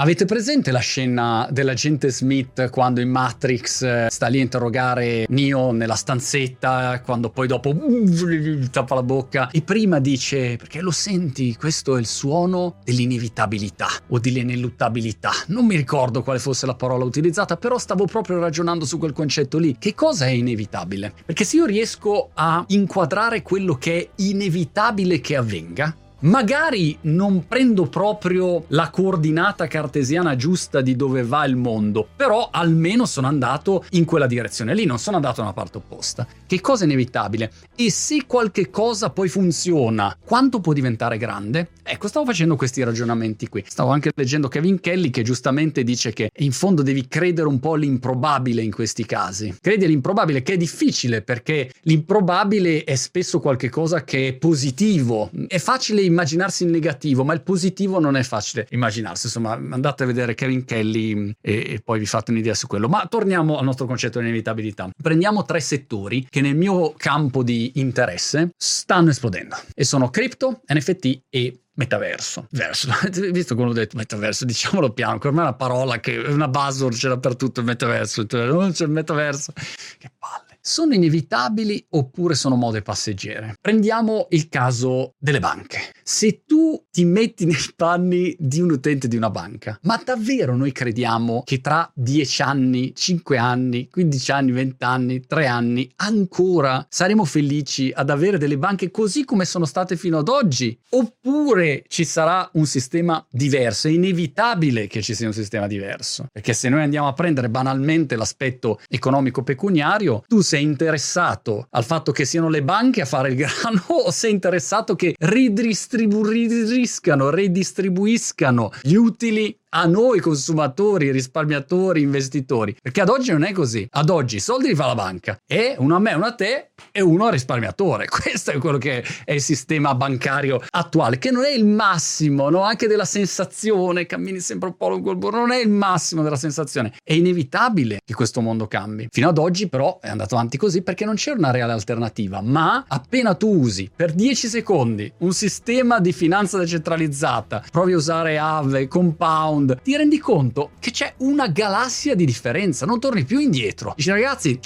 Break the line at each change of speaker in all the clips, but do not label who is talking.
Avete presente la scena dell'agente Smith quando in Matrix eh, sta lì a interrogare Neo nella stanzetta, quando poi dopo uh, tappa la bocca e prima dice perché lo senti, questo è il suono dell'inevitabilità o dell'ineluttabilità. Non mi ricordo quale fosse la parola utilizzata, però stavo proprio ragionando su quel concetto lì. Che cosa è inevitabile? Perché se io riesco a inquadrare quello che è inevitabile che avvenga, Magari non prendo proprio la coordinata cartesiana giusta di dove va il mondo, però almeno sono andato in quella direzione lì, non sono andato da una parte opposta. Che cosa è inevitabile? E se qualche cosa poi funziona, quanto può diventare grande? Ecco, stavo facendo questi ragionamenti qui. Stavo anche leggendo Kevin Kelly che giustamente dice che in fondo devi credere un po' all'improbabile in questi casi. Credi all'improbabile che è difficile perché l'improbabile è spesso qualcosa che è positivo. È facile immaginarsi il negativo, ma il positivo non è facile immaginarsi. Insomma, andate a vedere Kevin Kelly mm, e, e poi vi fate un'idea su quello. Ma torniamo al nostro concetto di inevitabilità. Prendiamo tre settori che nel mio campo di interesse stanno esplodendo e sono cripto, NFT e metaverso. Verso. Visto come ho detto metaverso, diciamolo piano, per me è una parola che è una buzzword, c'è dappertutto il metaverso, non c'è il metaverso. Che palle sono inevitabili oppure sono mode passeggere. Prendiamo il caso delle banche. Se tu ti metti nei panni di un utente di una banca, ma davvero noi crediamo che tra 10 anni, 5 anni, 15 anni, 20 anni, 3 anni ancora saremo felici ad avere delle banche così come sono state fino ad oggi? Oppure ci sarà un sistema diverso? È inevitabile che ci sia un sistema diverso. Perché se noi andiamo a prendere banalmente l'aspetto economico pecuniario, tu sei interessato al fatto che siano le banche a fare il grano o sei interessato che ridistribuiscano, redistribuiscano gli utili a noi consumatori, risparmiatori, investitori. Perché ad oggi non è così. Ad oggi i soldi li fa la banca e uno a me, uno a te e uno al risparmiatore. Questo è quello che è il sistema bancario attuale, che non è il massimo, no? anche della sensazione, cammini sempre un po' lungo il bordo, non è il massimo della sensazione. È inevitabile che questo mondo cambi. Fino ad oggi però è andato avanti così perché non c'è una reale alternativa, ma appena tu usi per 10 secondi un sistema di finanza decentralizzata, provi a usare Aave, Compound, Sound, ti rendi conto che c'è una galassia di differenza, non torni più indietro. Dici ragazzi,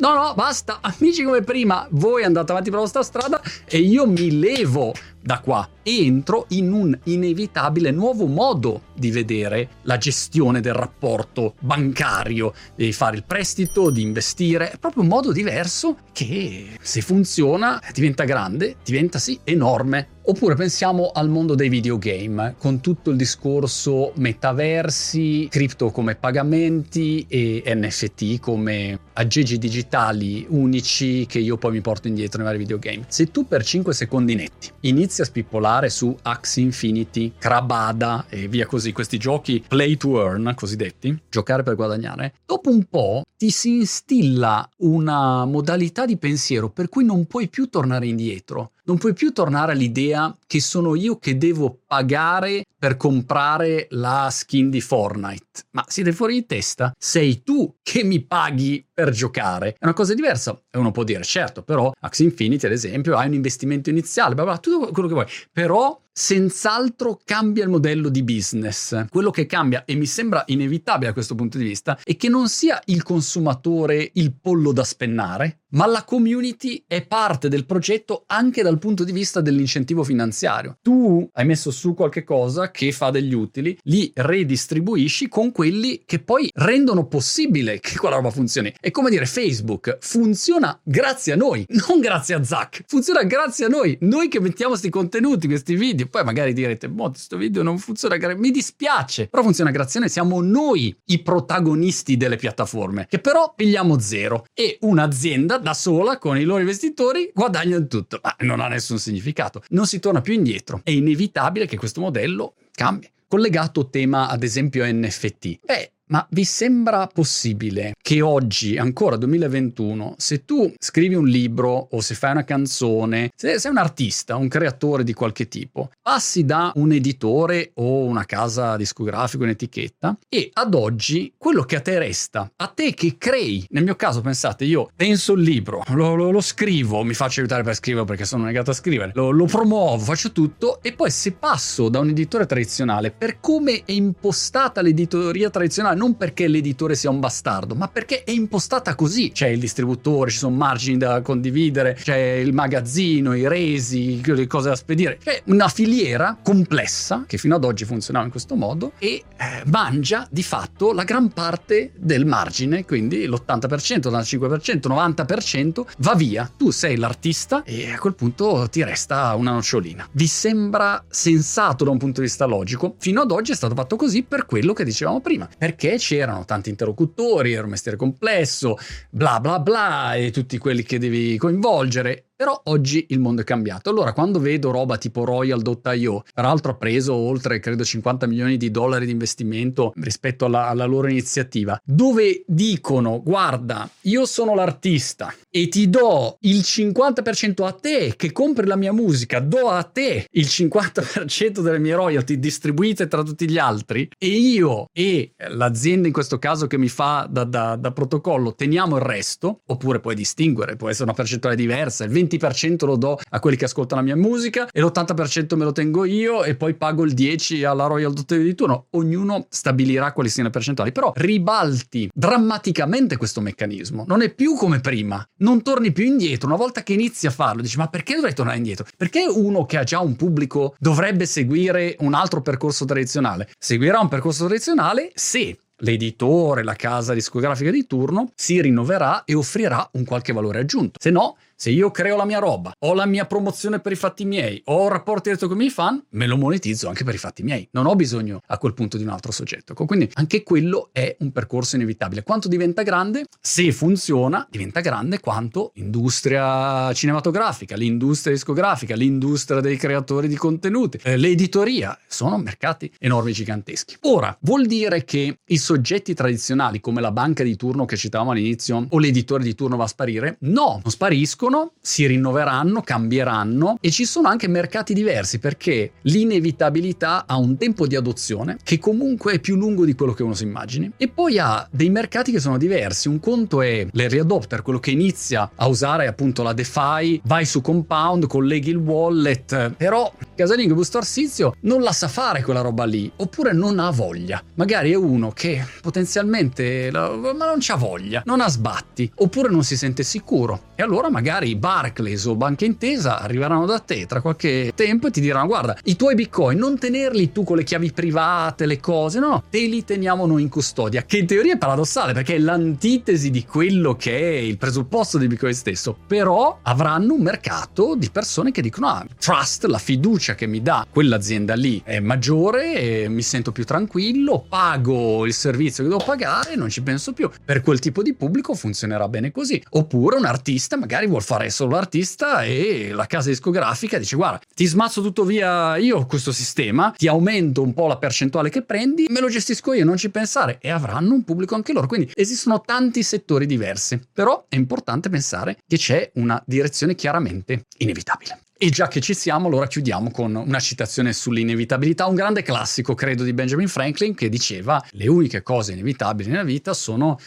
No, no, basta, amici come prima, voi andate avanti per la vostra strada e io mi levo da qua entro in un inevitabile nuovo modo di vedere la gestione del rapporto bancario, di fare il prestito, di investire, è proprio un modo diverso che se funziona diventa grande, diventa sì enorme. Oppure pensiamo al mondo dei videogame, con tutto il discorso metaversi, cripto come pagamenti e NFT come aggeggi digitali unici che io poi mi porto indietro nei vari videogame. Se tu per 5 secondi netti inizi a spippolare su Axie Infinity, Crabada e via così, questi giochi play to earn cosiddetti, giocare per guadagnare, dopo un po' ti si instilla una modalità di pensiero per cui non puoi più tornare indietro non puoi più tornare all'idea che sono io che devo pagare per comprare la skin di Fortnite. Ma siete fuori di testa? Sei tu che mi paghi per giocare. È una cosa diversa. E uno può dire, certo, però Axie Infinity, ad esempio, hai un investimento iniziale, bla bla, tutto quello che vuoi. Però senz'altro cambia il modello di business. Quello che cambia, e mi sembra inevitabile da questo punto di vista, è che non sia il consumatore il pollo da spennare, ma la community è parte del progetto anche dal punto di vista dell'incentivo finanziario. Tu hai messo su qualche cosa che fa degli utili, li redistribuisci con quelli che poi rendono possibile che quella roba funzioni. È come dire Facebook funziona grazie a noi, non grazie a Zack, funziona grazie a noi, noi che mettiamo questi contenuti, questi video, poi magari direte, boh, questo video non funziona, mi dispiace, però funziona grazie a noi, siamo noi i protagonisti delle piattaforme, che però pigliamo zero e un'azienda da sola con i loro investitori guadagnano tutto, ma non ha nessun significato. Non si torna più indietro. È inevitabile che questo modello cambi. Collegato tema ad esempio NFT. Beh, ma vi sembra possibile che oggi, ancora 2021, se tu scrivi un libro o se fai una canzone, se sei un artista, un creatore di qualche tipo, passi da un editore o una casa discografica, un'etichetta, e ad oggi quello che a te resta, a te che crei, nel mio caso pensate, io penso il libro, lo, lo, lo scrivo, mi faccio aiutare per scriverlo perché sono negato a scrivere, lo, lo promuovo, faccio tutto, e poi se passo da un editore tradizionale, per come è impostata l'editoria tradizionale, non perché l'editore sia un bastardo, ma perché è impostata così. C'è il distributore, ci sono margini da condividere, c'è il magazzino, i resi, le cose da spedire. C'è una filiera complessa che fino ad oggi funzionava in questo modo e eh, mangia di fatto la gran parte del margine, quindi l'80%, l'85%, 90% va via. Tu sei l'artista e a quel punto ti resta una nocciolina. Vi sembra sensato da un punto di vista logico? Fino ad oggi è stato fatto così per quello che dicevamo prima, perché c'erano tanti interlocutori, era un mestiere complesso, bla bla bla, e tutti quelli che devi coinvolgere. Però oggi il mondo è cambiato. Allora, quando vedo roba tipo Royal.io, peraltro ha preso oltre, credo, 50 milioni di dollari di investimento rispetto alla, alla loro iniziativa, dove dicono, guarda, io sono l'artista e ti do il 50% a te che compri la mia musica, do a te il 50% delle mie royalty distribuite tra tutti gli altri e io e l'azienda in questo caso che mi fa da, da, da protocollo teniamo il resto, oppure puoi distinguere, può essere una percentuale diversa, il 20 20% lo do a quelli che ascoltano la mia musica e l'80% me lo tengo io e poi pago il 10% alla Royal Dottore di turno. Ognuno stabilirà quali siano le percentuali, però ribalti drammaticamente questo meccanismo. Non è più come prima, non torni più indietro. Una volta che inizi a farlo, dici ma perché dovrei tornare indietro? Perché uno che ha già un pubblico dovrebbe seguire un altro percorso tradizionale? Seguirà un percorso tradizionale se l'editore, la casa discografica di turno si rinnoverà e offrirà un qualche valore aggiunto. Se no, se io creo la mia roba, ho la mia promozione per i fatti miei, ho un rapporto diretto con i miei fan, me lo monetizzo anche per i fatti miei. Non ho bisogno a quel punto di un altro soggetto. Quindi anche quello è un percorso inevitabile. Quanto diventa grande? Se funziona, diventa grande quanto industria cinematografica, l'industria discografica, l'industria dei creatori di contenuti, eh, l'editoria. Sono mercati enormi, giganteschi. Ora, vuol dire che i soggetti tradizionali come la banca di turno che citavamo all'inizio o l'editore di turno va a sparire? No, non spariscono crescono, si rinnoveranno, cambieranno e ci sono anche mercati diversi perché l'inevitabilità ha un tempo di adozione che comunque è più lungo di quello che uno si immagini e poi ha dei mercati che sono diversi. Un conto è l'early adopter, quello che inizia a usare appunto la DeFi, vai su Compound, colleghi il wallet, però casalingo Busto Arsizio non la sa fare quella roba lì oppure non ha voglia. Magari è uno che potenzialmente ma non c'ha voglia, non ha sbatti oppure non si sente sicuro. E allora magari Barclays o Banca Intesa arriveranno da te tra qualche tempo e ti diranno guarda i tuoi bitcoin non tenerli tu con le chiavi private le cose no te li teniamo noi in custodia. Che in teoria è paradossale perché è l'antitesi di quello che è il presupposto di bitcoin stesso. Però avranno un mercato di persone che dicono ah trust la fiducia che mi dà quell'azienda lì è maggiore mi sento più tranquillo pago il servizio che devo pagare non ci penso più per quel tipo di pubblico funzionerà bene così oppure un artista magari vuole fare solo l'artista e la casa discografica dice guarda ti smazzo tutto via io questo sistema, ti aumento un po' la percentuale che prendi, me lo gestisco io, non ci pensare e avranno un pubblico anche loro. Quindi esistono tanti settori diversi, però è importante pensare che c'è una direzione chiaramente inevitabile. E già che ci siamo, allora chiudiamo con una citazione sull'inevitabilità, un grande classico, credo, di Benjamin Franklin, che diceva le uniche cose inevitabili nella vita sono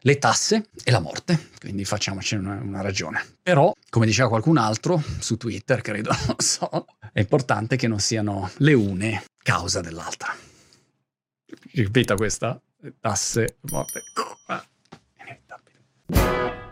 le tasse e la morte, quindi facciamoci una, una, ragione. Però, come diceva qualcun altro su Twitter, credo, non so, è importante che non siano le une causa dell'altra. Ripeta questa, tasse, morte, inevitabile.